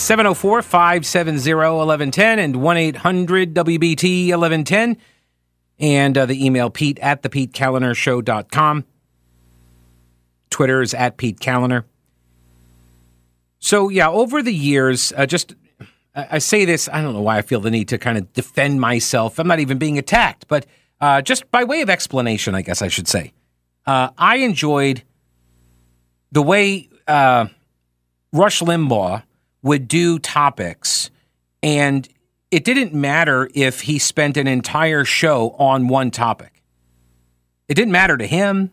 704 570 1110 and 1 800 WBT 1110. And uh, the email Pete at the PeteKalinershow.com. Twitter is at Pete Kaliner. So, yeah, over the years, uh, just I, I say this, I don't know why I feel the need to kind of defend myself. I'm not even being attacked, but uh, just by way of explanation, I guess I should say. Uh, I enjoyed the way uh, Rush Limbaugh would do topics, and it didn't matter if he spent an entire show on one topic. It didn't matter to him,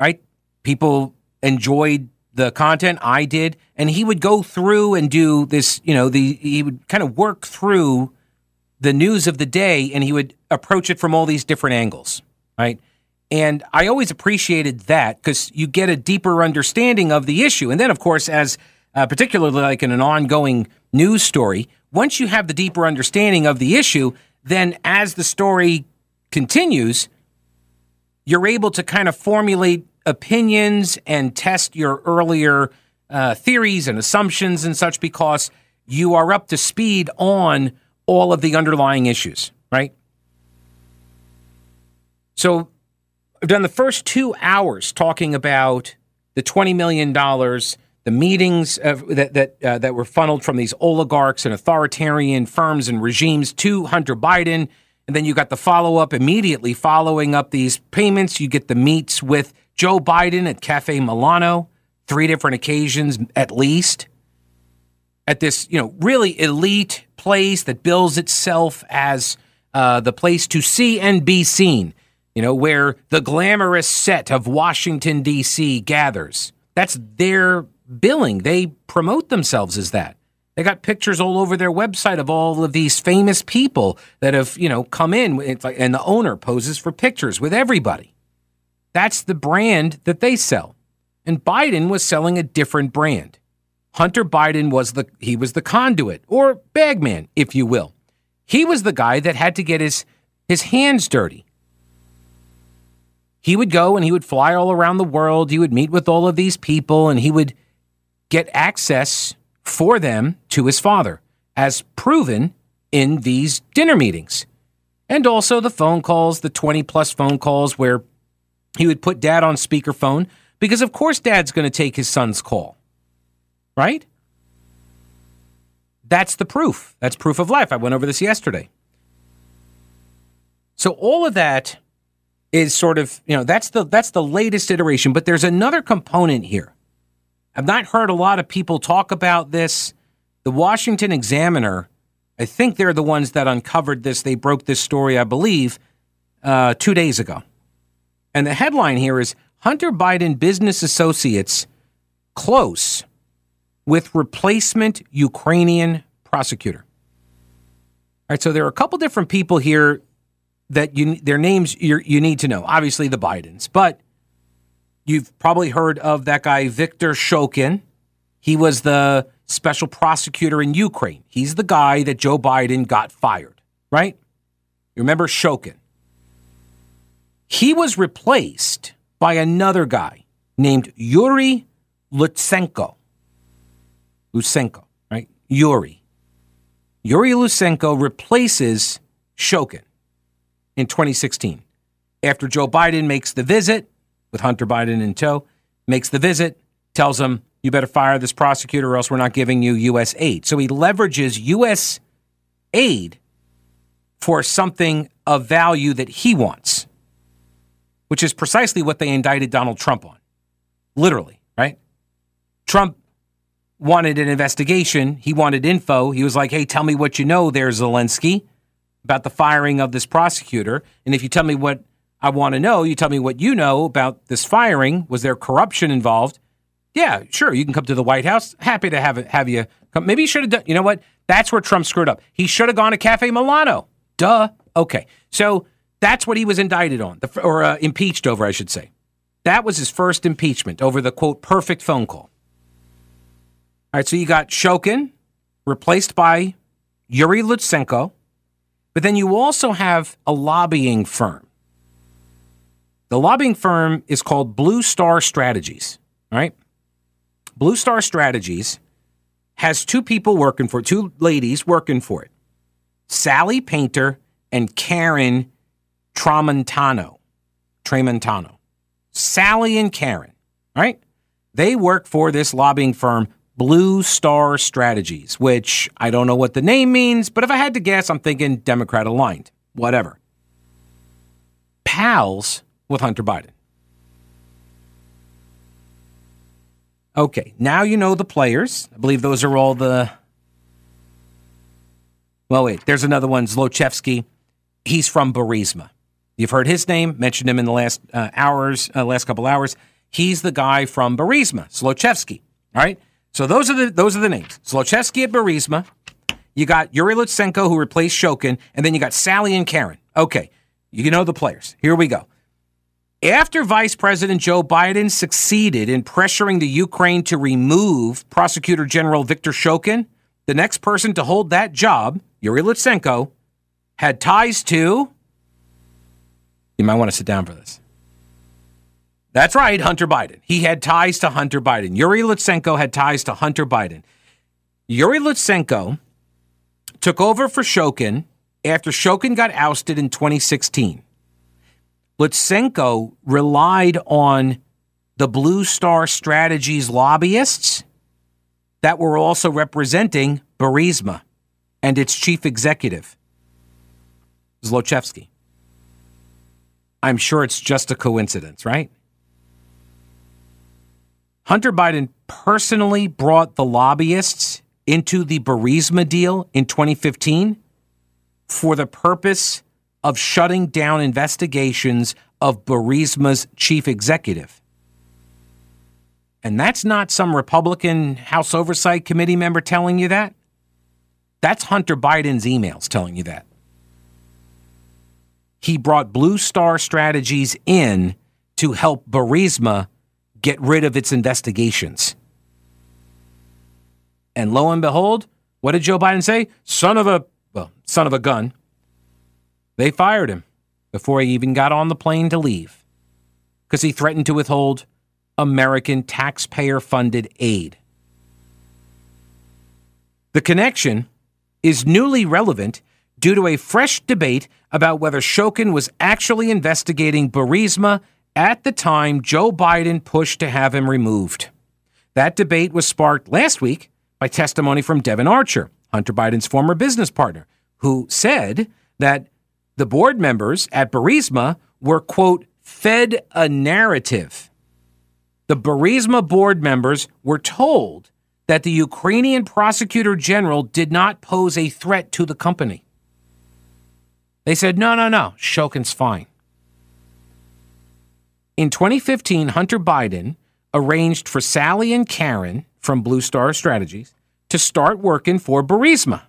right? People enjoyed the content I did, and he would go through and do this. You know, the he would kind of work through the news of the day, and he would approach it from all these different angles, right? And I always appreciated that because you get a deeper understanding of the issue. And then, of course, as uh, particularly like in an ongoing news story, once you have the deeper understanding of the issue, then as the story continues, you're able to kind of formulate opinions and test your earlier uh, theories and assumptions and such because you are up to speed on all of the underlying issues, right? So I've done the first two hours talking about the $20 million the meetings of, that that uh, that were funneled from these oligarchs and authoritarian firms and regimes to Hunter Biden, and then you got the follow up immediately following up these payments. You get the meets with Joe Biden at Cafe Milano, three different occasions at least, at this you know really elite place that bills itself as uh, the place to see and be seen. You know where the glamorous set of Washington D.C. gathers. That's their billing. They promote themselves as that. They got pictures all over their website of all of these famous people that have, you know, come in and the owner poses for pictures with everybody. That's the brand that they sell. And Biden was selling a different brand. Hunter Biden was the he was the conduit or bagman, if you will. He was the guy that had to get his his hands dirty. He would go and he would fly all around the world. He would meet with all of these people and he would get access for them to his father, as proven in these dinner meetings. And also the phone calls, the 20 plus phone calls where he would put dad on speakerphone because, of course, dad's going to take his son's call. Right? That's the proof. That's proof of life. I went over this yesterday. So all of that is sort of, you know, that's the that's the latest iteration, but there's another component here I've not heard a lot of people talk about this. The Washington Examiner, I think they're the ones that uncovered this. They broke this story, I believe, uh, two days ago. And the headline here is Hunter Biden business associates close with replacement Ukrainian prosecutor. All right, so there are a couple different people here that you their names you you need to know. Obviously the Bidens, but You've probably heard of that guy, Viktor Shokin. He was the special prosecutor in Ukraine. He's the guy that Joe Biden got fired, right? You remember Shokin? He was replaced by another guy named Yuri Lutsenko. Lutsenko, right? Yuri. Yuri Lutsenko replaces Shokin in 2016 after Joe Biden makes the visit with Hunter Biden in tow, makes the visit, tells him, you better fire this prosecutor or else we're not giving you U.S. aid. So he leverages U.S. aid for something of value that he wants, which is precisely what they indicted Donald Trump on. Literally, right? Trump wanted an investigation. He wanted info. He was like, hey, tell me what you know there, Zelensky, about the firing of this prosecutor. And if you tell me what I want to know. You tell me what you know about this firing. Was there corruption involved? Yeah, sure. You can come to the White House. Happy to have it, have you come. Maybe you should have done. You know what? That's where Trump screwed up. He should have gone to Cafe Milano. Duh. Okay. So that's what he was indicted on, or uh, impeached over, I should say. That was his first impeachment over the quote perfect phone call. All right. So you got Shokin replaced by Yuri Lutsenko, but then you also have a lobbying firm. The lobbying firm is called Blue Star Strategies. Right. Blue Star Strategies has two people working for it, two ladies working for it Sally Painter and Karen Tramontano. Tramontano. Sally and Karen, right? They work for this lobbying firm, Blue Star Strategies, which I don't know what the name means, but if I had to guess, I'm thinking Democrat aligned. Whatever. Pals with Hunter Biden. Okay, now you know the players. I believe those are all the. Well, wait, there's another one, Zlochevsky. He's from Burisma. You've heard his name, mentioned him in the last uh, hours, uh, last couple hours. He's the guy from Burisma, Zlochevsky. All right, so those are the those are the names. Zlochevsky at Burisma. You got Yuri Lutsenko who replaced Shokin, and then you got Sally and Karen. Okay, you know the players. Here we go. After Vice President Joe Biden succeeded in pressuring the Ukraine to remove Prosecutor General Viktor Shokin, the next person to hold that job, Yuri Lutsenko, had ties to. You might want to sit down for this. That's right, Hunter Biden. He had ties to Hunter Biden. Yuri Lutsenko had ties to Hunter Biden. Yuri Lutsenko took over for Shokin after Shokin got ousted in 2016. Lutsenko relied on the Blue Star Strategies lobbyists that were also representing Burisma and its chief executive, Zlochevsky. I'm sure it's just a coincidence, right? Hunter Biden personally brought the lobbyists into the Burisma deal in 2015 for the purpose of shutting down investigations of Burisma's chief executive. And that's not some Republican House Oversight Committee member telling you that. That's Hunter Biden's emails telling you that. He brought Blue Star Strategies in to help Burisma get rid of its investigations. And lo and behold, what did Joe Biden say? Son of a, well, son of a gun. They fired him before he even got on the plane to leave because he threatened to withhold American taxpayer funded aid. The connection is newly relevant due to a fresh debate about whether Shokin was actually investigating Burisma at the time Joe Biden pushed to have him removed. That debate was sparked last week by testimony from Devon Archer, Hunter Biden's former business partner, who said that the board members at Burisma were, quote, fed a narrative. The Burisma board members were told that the Ukrainian prosecutor general did not pose a threat to the company. They said, no, no, no, Shokin's fine. In 2015, Hunter Biden arranged for Sally and Karen from Blue Star Strategies to start working for Burisma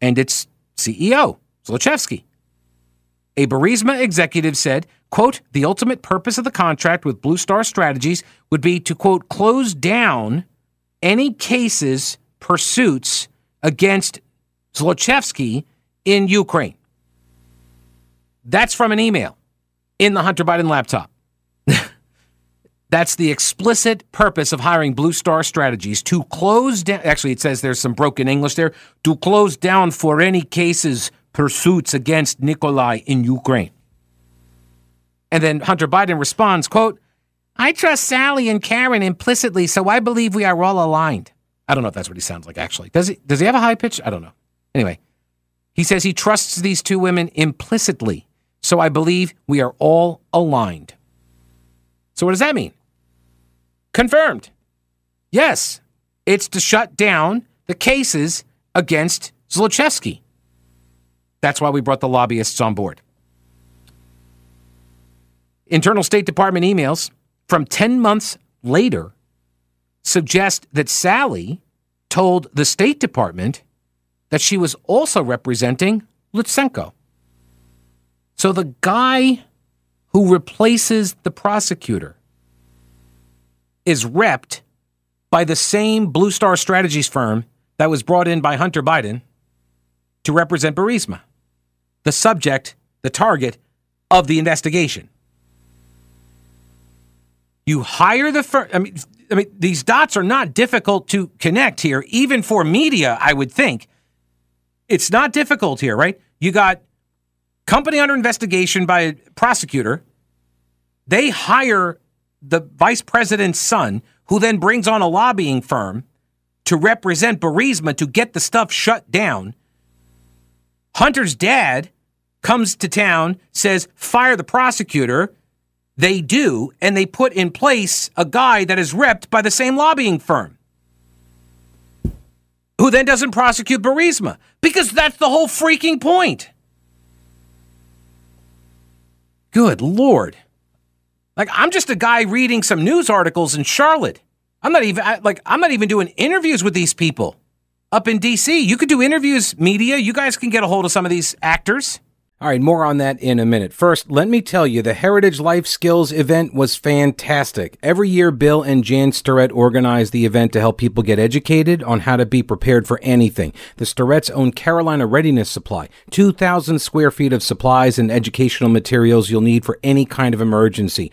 and its CEO, Zlochevsky. A Burisma executive said, quote, the ultimate purpose of the contract with Blue Star Strategies would be to, quote, close down any cases, pursuits against Zlochevsky in Ukraine. That's from an email in the Hunter Biden laptop. That's the explicit purpose of hiring Blue Star Strategies to close down. Actually, it says there's some broken English there. To close down for any cases pursuits against Nikolai in Ukraine. And then Hunter Biden responds, quote, I trust Sally and Karen implicitly, so I believe we are all aligned. I don't know if that's what he sounds like actually. Does he does he have a high pitch? I don't know. Anyway, he says he trusts these two women implicitly, so I believe we are all aligned. So what does that mean? Confirmed. Yes, it's to shut down the cases against Zlochevsky. That's why we brought the lobbyists on board. Internal State Department emails from 10 months later suggest that Sally told the State Department that she was also representing Lutsenko. So the guy who replaces the prosecutor is repped by the same Blue Star Strategies firm that was brought in by Hunter Biden to represent Burisma, the subject, the target of the investigation. You hire the firm. I mean, I mean, these dots are not difficult to connect here, even for media, I would think. It's not difficult here, right? You got company under investigation by a prosecutor. They hire the vice president's son, who then brings on a lobbying firm to represent Burisma to get the stuff shut down. Hunter's dad comes to town, says, fire the prosecutor. They do, and they put in place a guy that is repped by the same lobbying firm who then doesn't prosecute Burisma because that's the whole freaking point. Good Lord. Like, I'm just a guy reading some news articles in Charlotte. I'm not even, like, I'm not even doing interviews with these people up in DC. You could do interviews, media. You guys can get a hold of some of these actors. All right, more on that in a minute. First, let me tell you, the Heritage Life Skills event was fantastic. Every year, Bill and Jan Starrett organize the event to help people get educated on how to be prepared for anything. The Starretts own Carolina Readiness Supply, 2,000 square feet of supplies and educational materials you'll need for any kind of emergency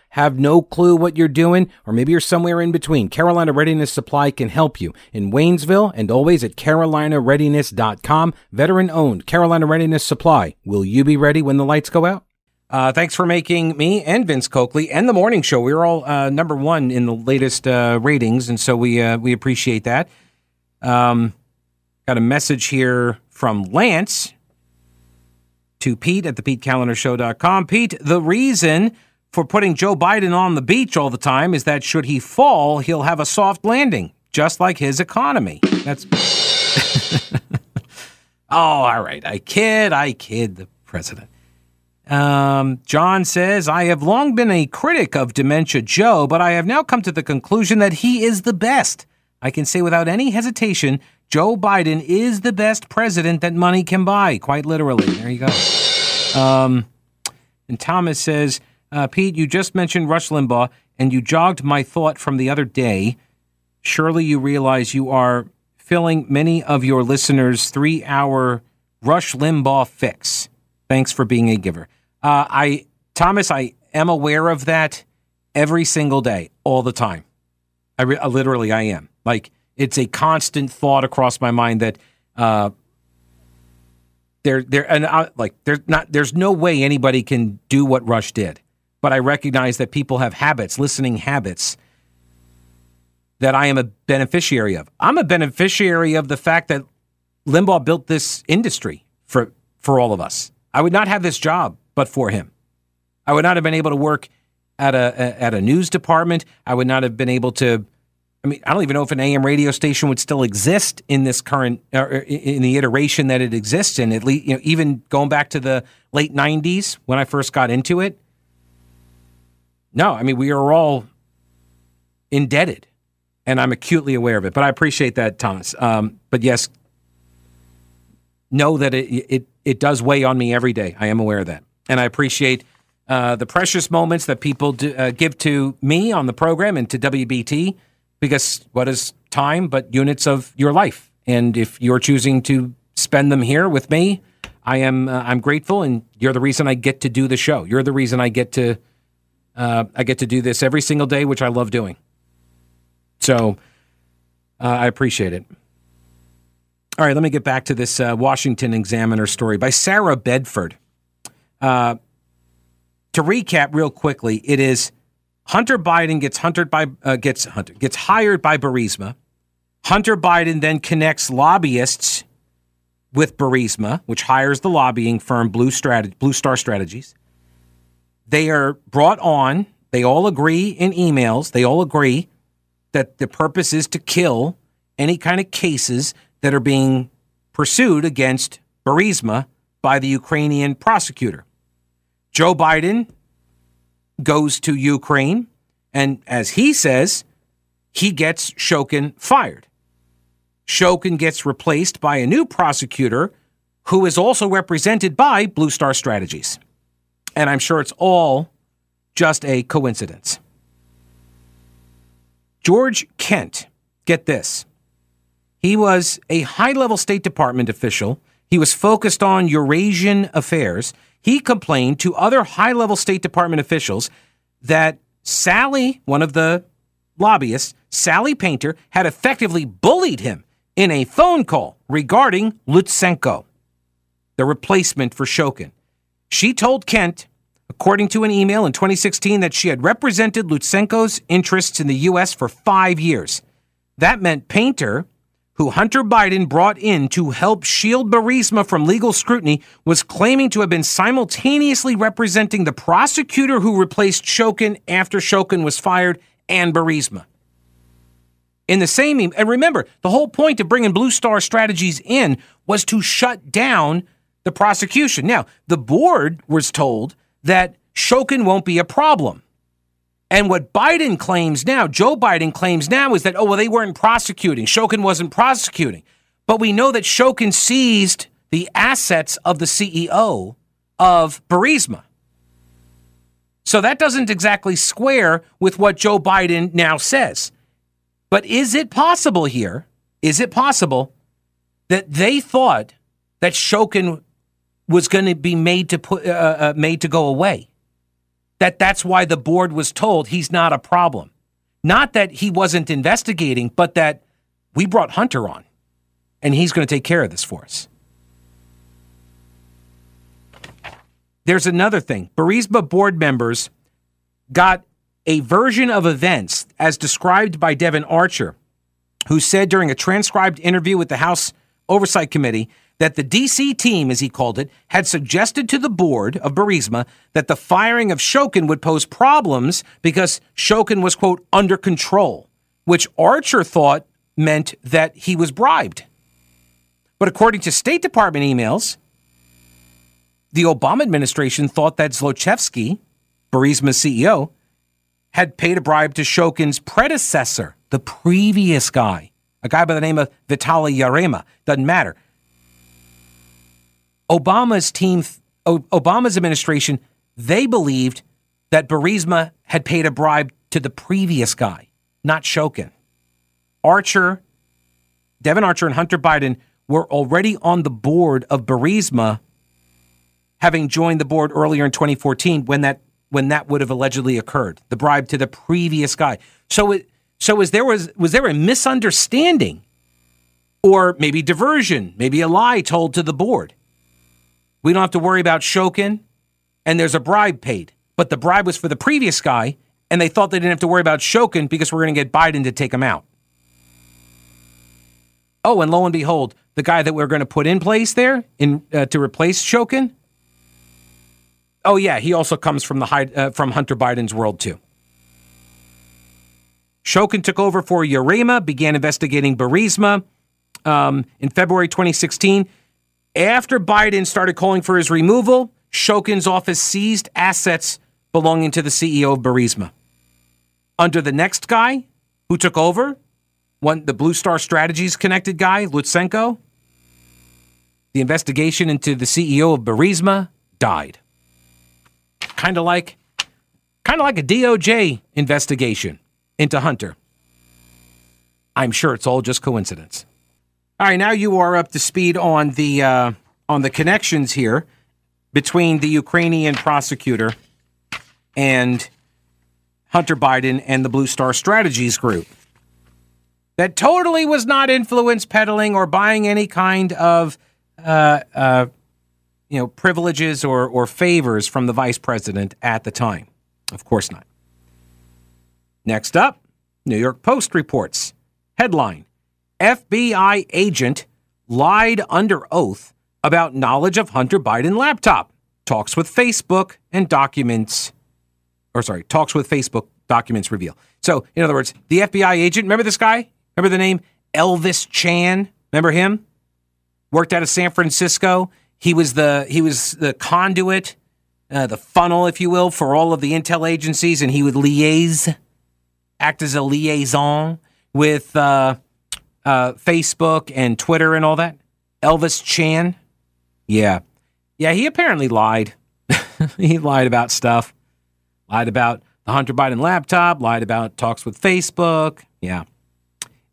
have no clue what you're doing, or maybe you're somewhere in between, Carolina Readiness Supply can help you in Waynesville and always at carolinareadiness.com. Veteran owned Carolina Readiness Supply. Will you be ready when the lights go out? Uh, thanks for making me and Vince Coakley and the morning show. We were all uh, number one in the latest uh, ratings, and so we uh, we appreciate that. Um, got a message here from Lance to Pete at the PeteKalinerShow.com. Pete, the reason for putting Joe Biden on the beach all the time is that should he fall, he'll have a soft landing, just like his economy. That's. oh, all right. I kid, I kid the president. Um, John says, I have long been a critic of Dementia Joe, but I have now come to the conclusion that he is the best. I can say without any hesitation, Joe Biden is the best president that money can buy, quite literally. There you go. Um, and Thomas says, uh, Pete, you just mentioned Rush Limbaugh, and you jogged my thought from the other day. Surely you realize you are filling many of your listeners' three hour Rush Limbaugh fix. Thanks for being a giver. Uh, I, Thomas, I am aware of that every single day, all the time. I, re- literally, I am. Like, it's a constant thought across my mind that uh, there, there, and I, like, there's not, there's no way anybody can do what Rush did but I recognize that people have habits, listening habits that I am a beneficiary of. I'm a beneficiary of the fact that Limbaugh built this industry for for all of us. I would not have this job but for him. I would not have been able to work at a, a at a news department. I would not have been able to I mean, I don't even know if an AM radio station would still exist in this current, in the iteration that it exists in. At least, you know, even going back to the late '90s when I first got into it, no, I mean, we are all indebted, and I'm acutely aware of it. But I appreciate that, Thomas. Um, but yes, know that it, it, it does weigh on me every day. I am aware of that. And I appreciate uh, the precious moments that people do, uh, give to me on the program and to WBT because what is time but units of your life? And if you're choosing to spend them here with me, I am uh, I'm grateful, and you're the reason I get to do the show. You're the reason I get to uh, I get to do this every single day, which I love doing. So uh, I appreciate it. All right, let me get back to this uh, Washington Examiner story by Sarah Bedford. Uh, to recap real quickly, it is Hunter Biden gets hunted by uh, gets Hunter gets hired by Burisma. Hunter Biden then connects lobbyists with Burisma, which hires the lobbying firm Blue, Strat- Blue Star Strategies. They are brought on. They all agree in emails. They all agree that the purpose is to kill any kind of cases that are being pursued against Burisma by the Ukrainian prosecutor. Joe Biden goes to Ukraine, and as he says, he gets Shokin fired. Shokin gets replaced by a new prosecutor who is also represented by Blue Star Strategies. And I'm sure it's all just a coincidence. George Kent, get this. He was a high level State Department official. He was focused on Eurasian affairs. He complained to other high level State Department officials that Sally, one of the lobbyists, Sally Painter, had effectively bullied him in a phone call regarding Lutsenko, the replacement for Shokin. She told Kent, according to an email in 2016, that she had represented Lutsenko's interests in the U.S. for five years. That meant Painter, who Hunter Biden brought in to help shield Burisma from legal scrutiny, was claiming to have been simultaneously representing the prosecutor who replaced Shokin after Shokin was fired and Burisma in the same. And remember, the whole point of bringing Blue Star Strategies in was to shut down the prosecution. Now, the board was told that Shokin won't be a problem. And what Biden claims now, Joe Biden claims now, is that, oh, well, they weren't prosecuting. Shokin wasn't prosecuting. But we know that Shokin seized the assets of the CEO of Burisma. So that doesn't exactly square with what Joe Biden now says. But is it possible here? Is it possible that they thought that Shokin was going to be made to put uh, uh, made to go away? That that's why the board was told he's not a problem. Not that he wasn't investigating, but that we brought Hunter on and he's going to take care of this for us. There's another thing. Burisma board members got a version of events as described by Devon Archer, who said during a transcribed interview with the House Oversight Committee that the DC team, as he called it, had suggested to the board of Burisma that the firing of Shokin would pose problems because Shokin was, quote, under control, which Archer thought meant that he was bribed. But according to State Department emails, the Obama administration thought that Zlochevsky, Burisma's CEO, had paid a bribe to Shokin's predecessor, the previous guy, a guy by the name of Vitaly Yarema. Doesn't matter. Obama's team, Obama's administration, they believed that Burisma had paid a bribe to the previous guy, not Shokin. Archer, Devon Archer, and Hunter Biden were already on the board of Burisma, having joined the board earlier in 2014 when that when that would have allegedly occurred, the bribe to the previous guy. So it so was there was was there a misunderstanding or maybe diversion, maybe a lie told to the board? We don't have to worry about Shokin and there's a bribe paid. But the bribe was for the previous guy and they thought they didn't have to worry about Shokin because we're going to get Biden to take him out. Oh, and lo and behold, the guy that we're going to put in place there in uh, to replace Shokin Oh yeah, he also comes from the uh, from Hunter Biden's world too. Shokin took over for Yarema, began investigating Burisma um, in February 2016. After Biden started calling for his removal, Shokin's office seized assets belonging to the CEO of Burisma. Under the next guy who took over, one the Blue Star Strategies connected guy, Lutsenko, the investigation into the CEO of Burisma died kind of like kind of like a DOJ investigation into Hunter. I'm sure it's all just coincidence. All right, now you are up to speed on the uh, on the connections here between the Ukrainian prosecutor and Hunter Biden and the Blue Star Strategies Group. That totally was not influence peddling or buying any kind of uh, uh, you know, privileges or, or favors from the vice president at the time. Of course not. Next up, New York Post reports headline FBI agent lied under oath about knowledge of Hunter Biden laptop, talks with Facebook, and documents or sorry, talks with Facebook documents reveal. So, in other words, the FBI agent, remember this guy? Remember the name Elvis Chan? Remember him? Worked out of San Francisco. He was the he was the conduit, uh, the funnel, if you will, for all of the intel agencies, and he would liaise, act as a liaison with uh, uh, Facebook and Twitter and all that. Elvis Chan, yeah, yeah, he apparently lied. he lied about stuff, lied about the Hunter Biden laptop, lied about talks with Facebook. Yeah,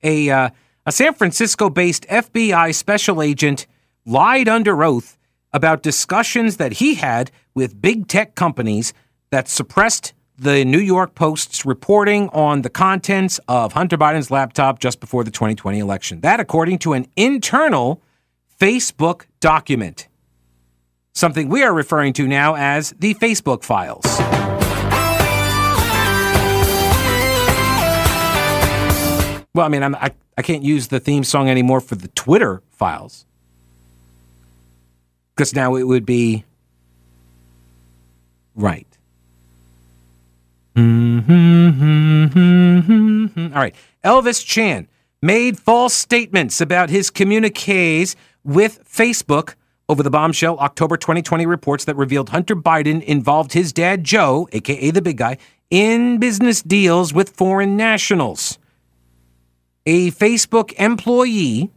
a uh, a San Francisco-based FBI special agent lied under oath about discussions that he had with big tech companies that suppressed the New York Post's reporting on the contents of Hunter Biden's laptop just before the 2020 election. That, according to an internal Facebook document, something we are referring to now as the Facebook files. Well, I mean, I'm, I, I can't use the theme song anymore for the Twitter files because now it would be right. Mm-hmm. All right. Elvis Chan made false statements about his communiques with Facebook over the bombshell October 2020 reports that revealed Hunter Biden involved his dad, Joe, aka the big guy, in business deals with foreign nationals. A Facebook employee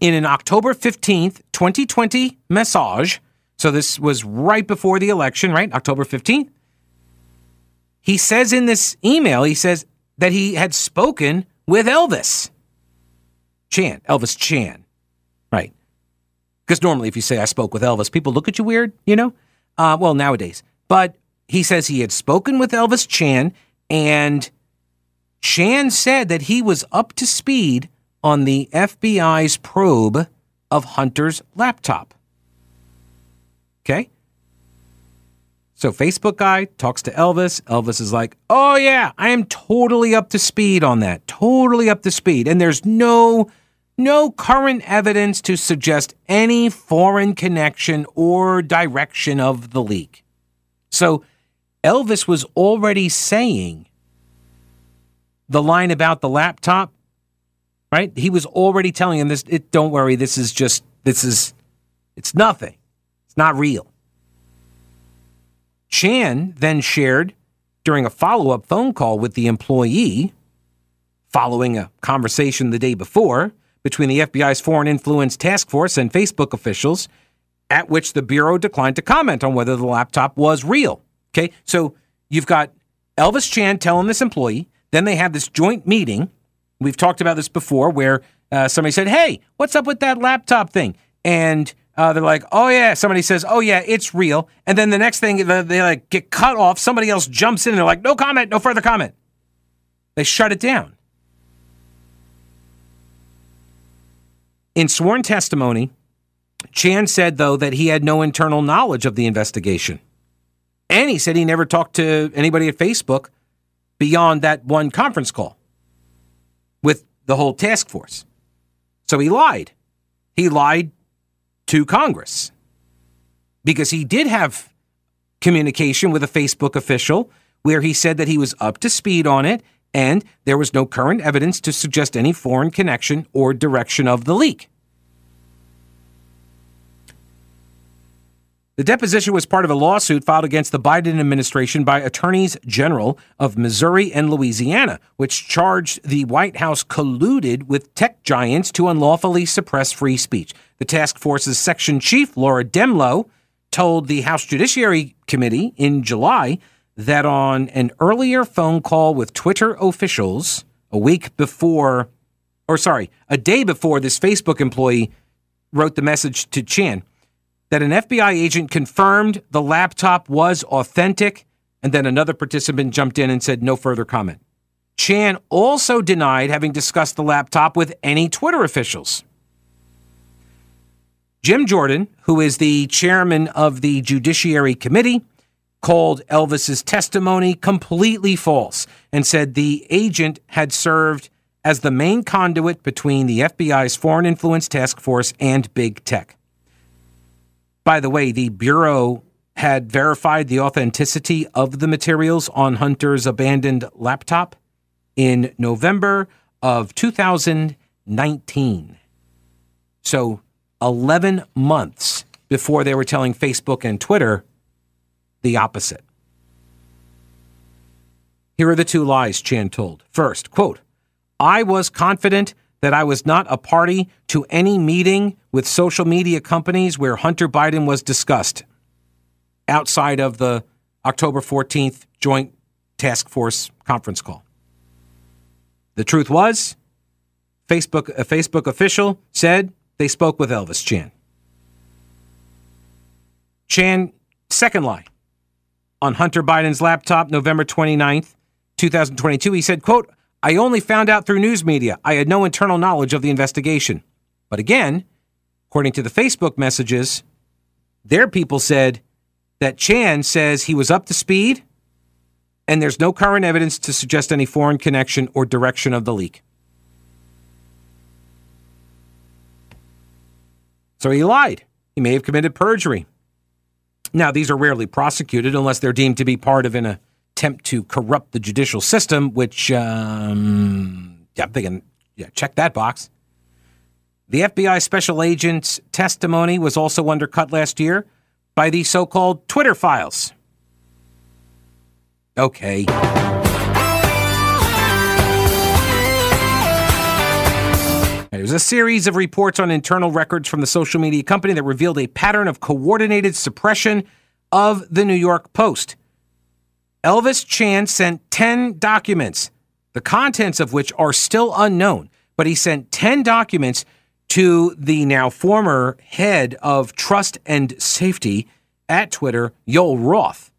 in an October 15th, 2020 message, so this was right before the election, right? October 15th. He says in this email, he says that he had spoken with Elvis Chan, Elvis Chan, right? Because normally, if you say I spoke with Elvis, people look at you weird, you know? Uh, well, nowadays. But he says he had spoken with Elvis Chan, and Chan said that he was up to speed on the FBI's probe of Hunter's laptop. Okay? So Facebook guy talks to Elvis. Elvis is like, "Oh yeah, I am totally up to speed on that. Totally up to speed." And there's no no current evidence to suggest any foreign connection or direction of the leak. So Elvis was already saying the line about the laptop right? He was already telling him this. It, don't worry, this is just this is it's nothing. It's not real. Chan then shared during a follow up phone call with the employee, following a conversation the day before between the FBI's Foreign Influence Task Force and Facebook officials, at which the Bureau declined to comment on whether the laptop was real. Okay, so you've got Elvis Chan telling this employee, then they have this joint meeting We've talked about this before where uh, somebody said, Hey, what's up with that laptop thing? And uh, they're like, Oh, yeah. Somebody says, Oh, yeah, it's real. And then the next thing, they, they like get cut off. Somebody else jumps in and they're like, No comment, no further comment. They shut it down. In sworn testimony, Chan said, though, that he had no internal knowledge of the investigation. And he said he never talked to anybody at Facebook beyond that one conference call with the whole task force. So he lied. He lied to Congress because he did have communication with a Facebook official where he said that he was up to speed on it and there was no current evidence to suggest any foreign connection or direction of the leak. The deposition was part of a lawsuit filed against the Biden administration by attorneys general of Missouri and Louisiana, which charged the White House colluded with tech giants to unlawfully suppress free speech. The task force's section chief, Laura Dehmlow, told the House Judiciary Committee in July that on an earlier phone call with Twitter officials a week before, or sorry, a day before this Facebook employee wrote the message to Chan that an FBI agent confirmed the laptop was authentic, and then another participant jumped in and said no further comment. Chan also denied having discussed the laptop with any Twitter officials. Jim Jordan, who is the chairman of the Judiciary Committee, called Elvis's testimony completely false and said the agent had served as the main conduit between the FBI's Foreign Influence Task Force and big tech. By the way, the Bureau had verified the authenticity of the materials on Hunter's abandoned laptop in November of 2019. So 11 months before they were telling Facebook and Twitter the opposite. Here are the two lies Chan told. First, quote, I was confident that I was not a party to any meeting with social media companies where Hunter Biden was discussed outside of the October 14th Joint Task Force conference call. The truth was, Facebook, a Facebook official said they spoke with Elvis Chan. Chan, second lie. On Hunter Biden's laptop, November 29th, 2022, he said, quote, I only found out through news media. I had no internal knowledge of the investigation. But again, according to the Facebook messages, their people said that Chan says he was up to speed and there's no current evidence to suggest any foreign connection or direction of the leak. So he lied. He may have committed perjury. Now, these are rarely prosecuted unless they're deemed to be part of an uh, attempt to corrupt the judicial system, which, um, yeah, I'm thinking, yeah, check that box. The FBI special agent's testimony was also undercut last year by the so called Twitter files. Okay. There's a series of reports on internal records from the social media company that revealed a pattern of coordinated suppression of the New York Post. Elvis Chan sent 10 documents, the contents of which are still unknown, but he sent 10 documents to the now former head of trust and safety at Twitter, Yoel Roth.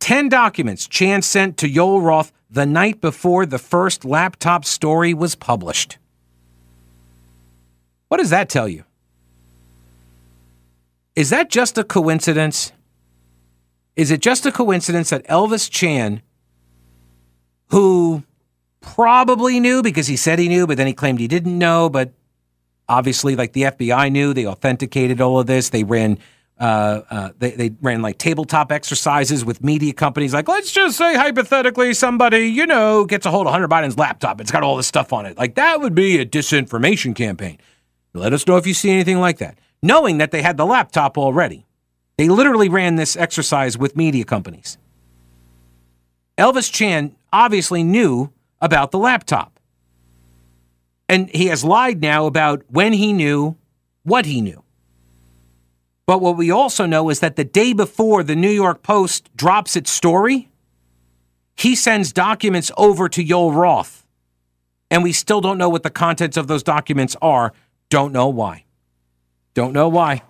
10 documents Chan sent to Yoel Roth the night before the first laptop story was published. What does that tell you? Is that just a coincidence? Is it just a coincidence that Elvis Chan, who probably knew because he said he knew, but then he claimed he didn't know, but obviously, like the FBI knew, they authenticated all of this. They ran. Uh, uh, they, they ran like tabletop exercises with media companies. Like, let's just say hypothetically, somebody you know gets a hold of Hunter Biden's laptop. It's got all this stuff on it. Like that would be a disinformation campaign. Let us know if you see anything like that, knowing that they had the laptop already. They literally ran this exercise with media companies. Elvis Chan obviously knew about the laptop. And he has lied now about when he knew, what he knew. But what we also know is that the day before the New York Post drops its story, he sends documents over to Joel Roth. And we still don't know what the contents of those documents are. Don't know why. Don't know why.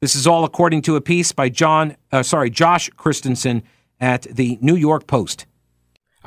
This is all according to a piece by John, uh, sorry, Josh Christensen at the New York Post.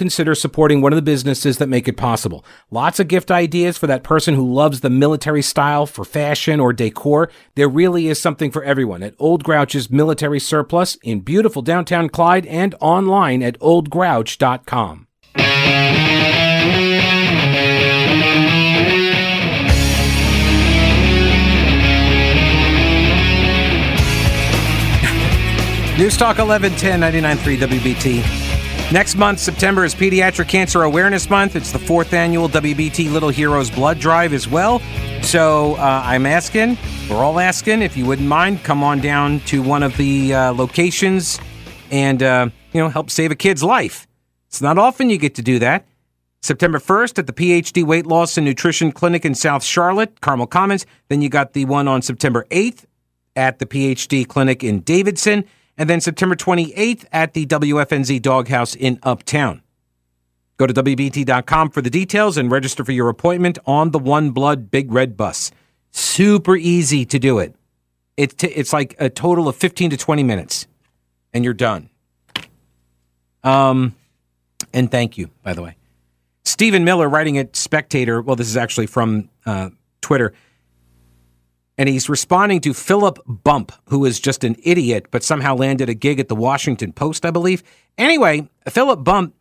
consider supporting one of the businesses that make it possible. Lots of gift ideas for that person who loves the military style for fashion or decor. There really is something for everyone at Old Grouch's Military Surplus in beautiful downtown Clyde and online at oldgrouch.com. News Talk 1110 99.3 WBT. Next month, September, is Pediatric Cancer Awareness Month. It's the fourth annual WBT Little Heroes Blood Drive as well. So uh, I'm asking, we're all asking, if you wouldn't mind, come on down to one of the uh, locations and uh, you know help save a kid's life. It's not often you get to do that. September 1st at the PhD Weight Loss and Nutrition Clinic in South Charlotte, Carmel Commons. Then you got the one on September 8th at the PhD Clinic in Davidson and then September 28th at the WFNZ Doghouse in Uptown. Go to WBT.com for the details and register for your appointment on the One Blood Big Red Bus. Super easy to do it. It t- it's like a total of 15 to 20 minutes. and you're done. Um, and thank you, by the way. Stephen Miller writing at Spectator. Well, this is actually from uh, Twitter. And he's responding to Philip Bump, who is just an idiot, but somehow landed a gig at the Washington Post, I believe. Anyway, Philip Bump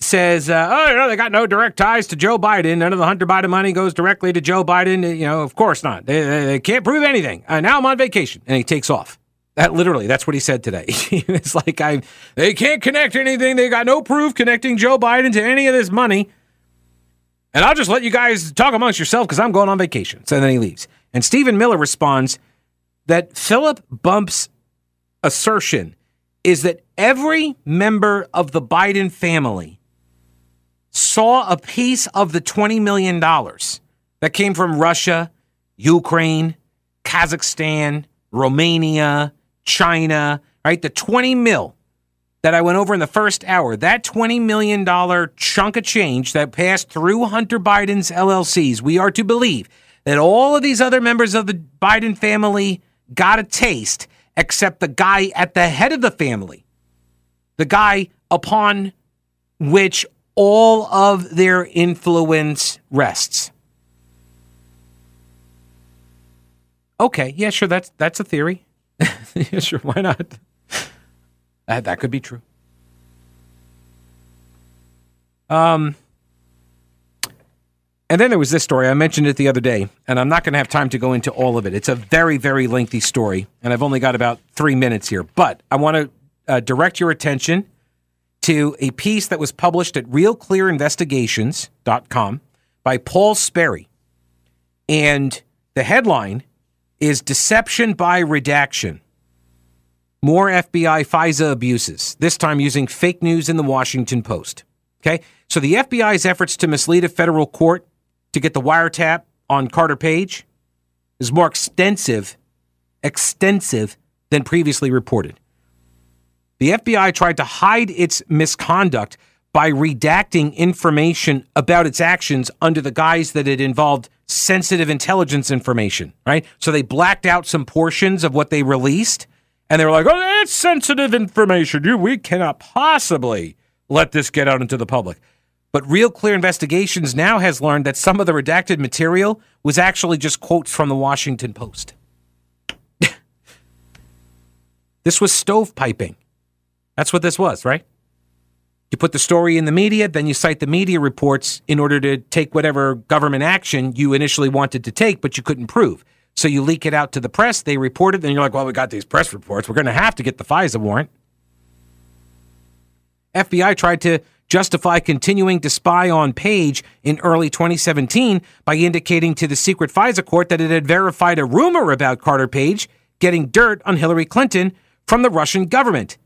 says, uh, oh, you know, they got no direct ties to Joe Biden. None of the Hunter Biden money goes directly to Joe Biden. You know, of course not. They, they, they can't prove anything. Uh, now I'm on vacation. And he takes off. That literally, that's what he said today. it's like I, they can't connect anything. They got no proof connecting Joe Biden to any of this money. And I'll just let you guys talk amongst yourself because I'm going on vacation. So then he leaves. And Stephen Miller responds that Philip Bump's assertion is that every member of the Biden family saw a piece of the $20 million that came from Russia, Ukraine, Kazakhstan, Romania, China, right? The 20 mil that I went over in the first hour, that $20 million chunk of change that passed through Hunter Biden's LLCs, we are to believe that all of these other members of the Biden family got a taste, except the guy at the head of the family, the guy upon which all of their influence rests. Okay, yeah, sure, that's that's a theory. yeah, sure, why not? That that could be true. Um and then there was this story. I mentioned it the other day, and I'm not going to have time to go into all of it. It's a very, very lengthy story, and I've only got about three minutes here. But I want to uh, direct your attention to a piece that was published at realclearinvestigations.com by Paul Sperry. And the headline is Deception by Redaction. More FBI FISA abuses, this time using fake news in the Washington Post. Okay, so the FBI's efforts to mislead a federal court to get the wiretap on Carter Page is more extensive, extensive than previously reported. The FBI tried to hide its misconduct by redacting information about its actions under the guise that it involved sensitive intelligence information, right? So they blacked out some portions of what they released and they were like, oh, that's sensitive information. We cannot possibly let this get out into the public. But Real Clear Investigations now has learned that some of the redacted material was actually just quotes from the Washington Post. this was stovepiping. That's what this was, right? You put the story in the media, then you cite the media reports in order to take whatever government action you initially wanted to take, but you couldn't prove. So you leak it out to the press, they report it, then you're like, well, we got these press reports. We're going to have to get the FISA warrant. FBI tried to justify continuing to spy on Page in early 2017 by indicating to the secret FISA court that it had verified a rumor about Carter Page getting dirt on Hillary Clinton from the Russian government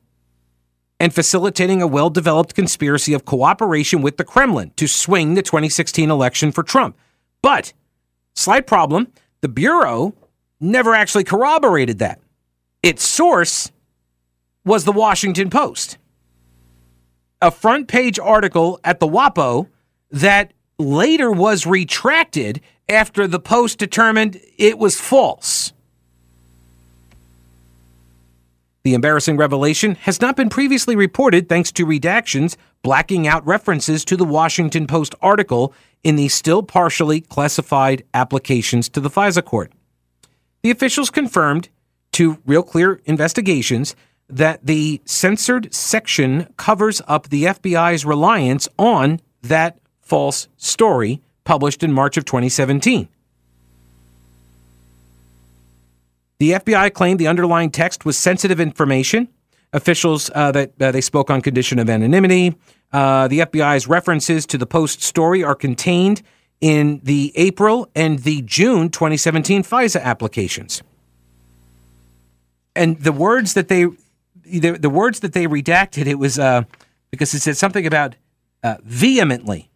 and facilitating a well developed conspiracy of cooperation with the Kremlin to swing the 2016 election for Trump. But, slight problem, the Bureau never actually corroborated that. Its source was the Washington Post, a front page article at the WAPO that later was retracted after the Post determined it was false. The embarrassing revelation has not been previously reported thanks to redactions blacking out references to the Washington Post article in the still partially classified applications to the FISA court. The officials confirmed to Real Clear Investigations that the censored section covers up the FBI's reliance on that false story published in March of 2017. The FBI claimed the underlying text was sensitive information. Officials uh, that uh, they spoke on condition of anonymity. Uh, the FBI's references to the Post story are contained in the April and the June 2017 FISA applications. And the words that they the, the words that they redacted it was uh, because it said something about uh, vehemently.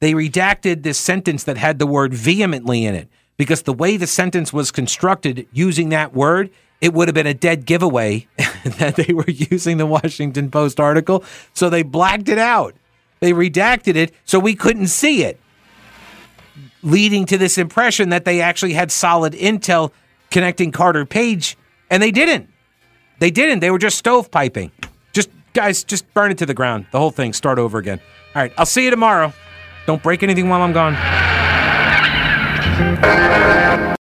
They redacted this sentence that had the word vehemently in it because the way the sentence was constructed using that word, it would have been a dead giveaway that they were using the Washington Post article. So they blacked it out. They redacted it so we couldn't see it, leading to this impression that they actually had solid intel connecting Carter Page, and they didn't. They didn't. They were just stovepiping. Just guys, just burn it to the ground. The whole thing. Start over again. All right. I'll see you tomorrow. Don't break anything while I'm gone.